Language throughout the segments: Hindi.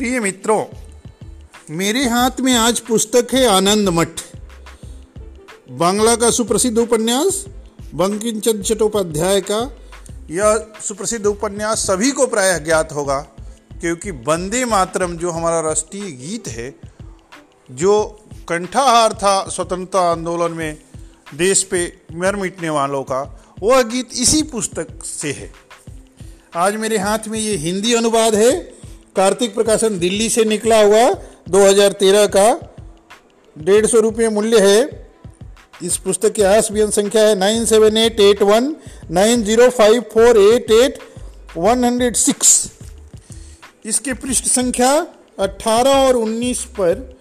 प्रिय मित्रों, मेरे हाथ में आज पुस्तक है आनंद मठ। बांग्ला का सुप्रसिद्ध उपन्यास बंकिम चंद्र चट्टोपाध्याय का। यह सुप्रसिद्ध उपन्यास सभी को प्रायः ज्ञात होगा, क्योंकि वंदे मातरम जो हमारा राष्ट्रीय गीत है, जो कंठाहार था स्वतंत्रता आंदोलन में देश पे मर मिटने वालों का, वह गीत इसी पुस्तक से है। आज मेरे हाथ में ये हिंदी अनुवाद है। कार्तिक प्रकाशन दिल्ली से निकला हुआ 2013 का। डेढ़ सौ रुपये मूल्य है। इस पुस्तक की आसबियन संख्या है nine seven eight eight one, nine zero five four eight eight, one hundred six. इसके पृष्ठ संख्या 18 और 19 पर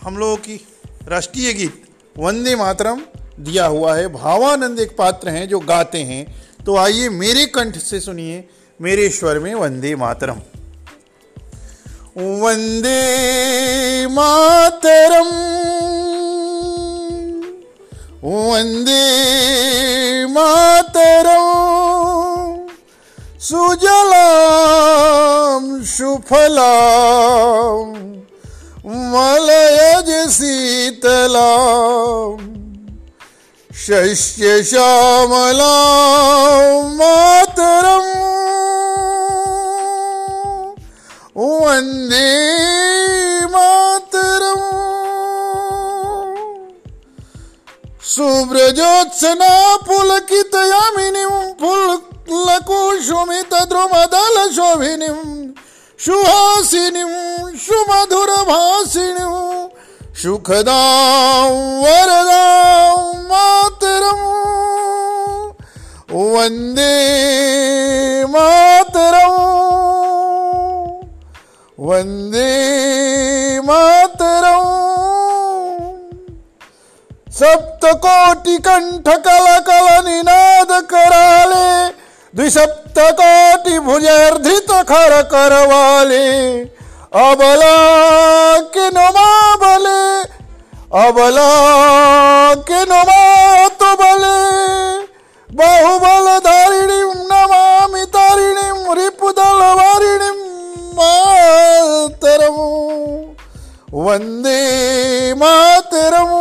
हम लोगों की राष्ट्रीय गीत वंदे मातरम दिया हुआ है। भावानंद एक पात्र हैं जो गाते हैं। तो आइए मेरे कंठ से सुनिए, मेरे स्वर में वंदे मातरम। वंदे मातरम वंदे मातरम सुजलाम सुफलाम मलयज शीतलाम शस्य श्यामलाम मातरम वंदे मातरम सुव्रजोत्सना पुलकितयामिनीं फुल्लकुशुमितद्रुमदलशोभिनीं सुहासिनीं सुमधुरभासिनीं सुखदां वरदां मातरं वंदे मातरम् वंदे मातरम्। सप्तकोटिकण्ठकलकलनिनादकराले द्विसप्तकोटिभुजर्धितखरकरवाले अबला के नमा बले, अबला के नमा तो बले। बाहुबलधारिणीं नमामि मातरम्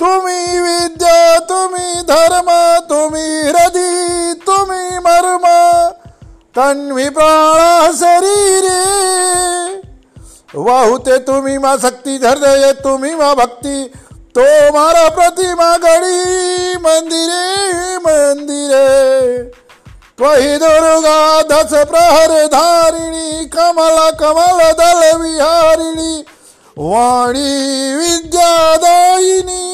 तुम्ही विद्या, तुम्ही धर्म, तुम्ही हृदी तुम्ही मर्म, तन्वी प्राणा शरीरे वाहुते तुम्ही मा शक्ती, हृदय तुम्ही मा भक्ती तो मारा प्रतिमा गडी मंदिरे मंदिरे। त्वहि दुर्गा दस प्रहर धारिणी, कमल कमल दल विहारिणी, वाणी विद्यादायिनी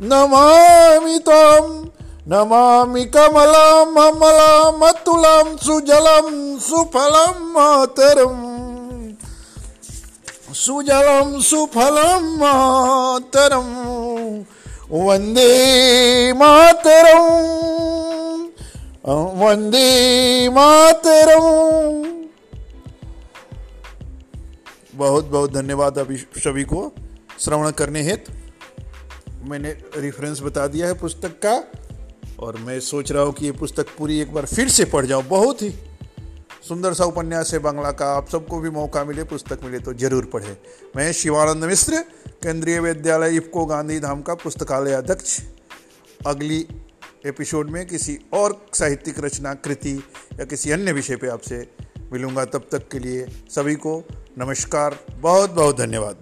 नमामि त्वं, नमामि कमलं ममलं अतुलं सुजलं सुफलं मातरम्। सुजलं सुफलं मातरं वंदे मातरम्। वंदे मातरम। बहुत बहुत धन्यवाद अभी सभी को श्रवण करने हेतु। मैंने रेफरेंस बता दिया है पुस्तक का, और मैं सोच रहा हूँ कि ये पुस्तक पूरी एक बार फिर से पढ़ जाऊँ। बहुत ही सुंदर सा उपन्यास है बांग्ला का। आप सबको भी मौका मिले, पुस्तक मिले तो ज़रूर पढ़े। मैं शिवानंद मिश्र, केंद्रीय विद्यालय इफ्को गांधी धाम का पुस्तकालय अध्यक्ष। अगली एपिसोड में किसी और साहित्यिक रचना, कृति या किसी अन्य विषय पे आपसे मिलूँगा। तब तक के लिए सभी को नमस्कार बहुत बहुत धन्यवाद।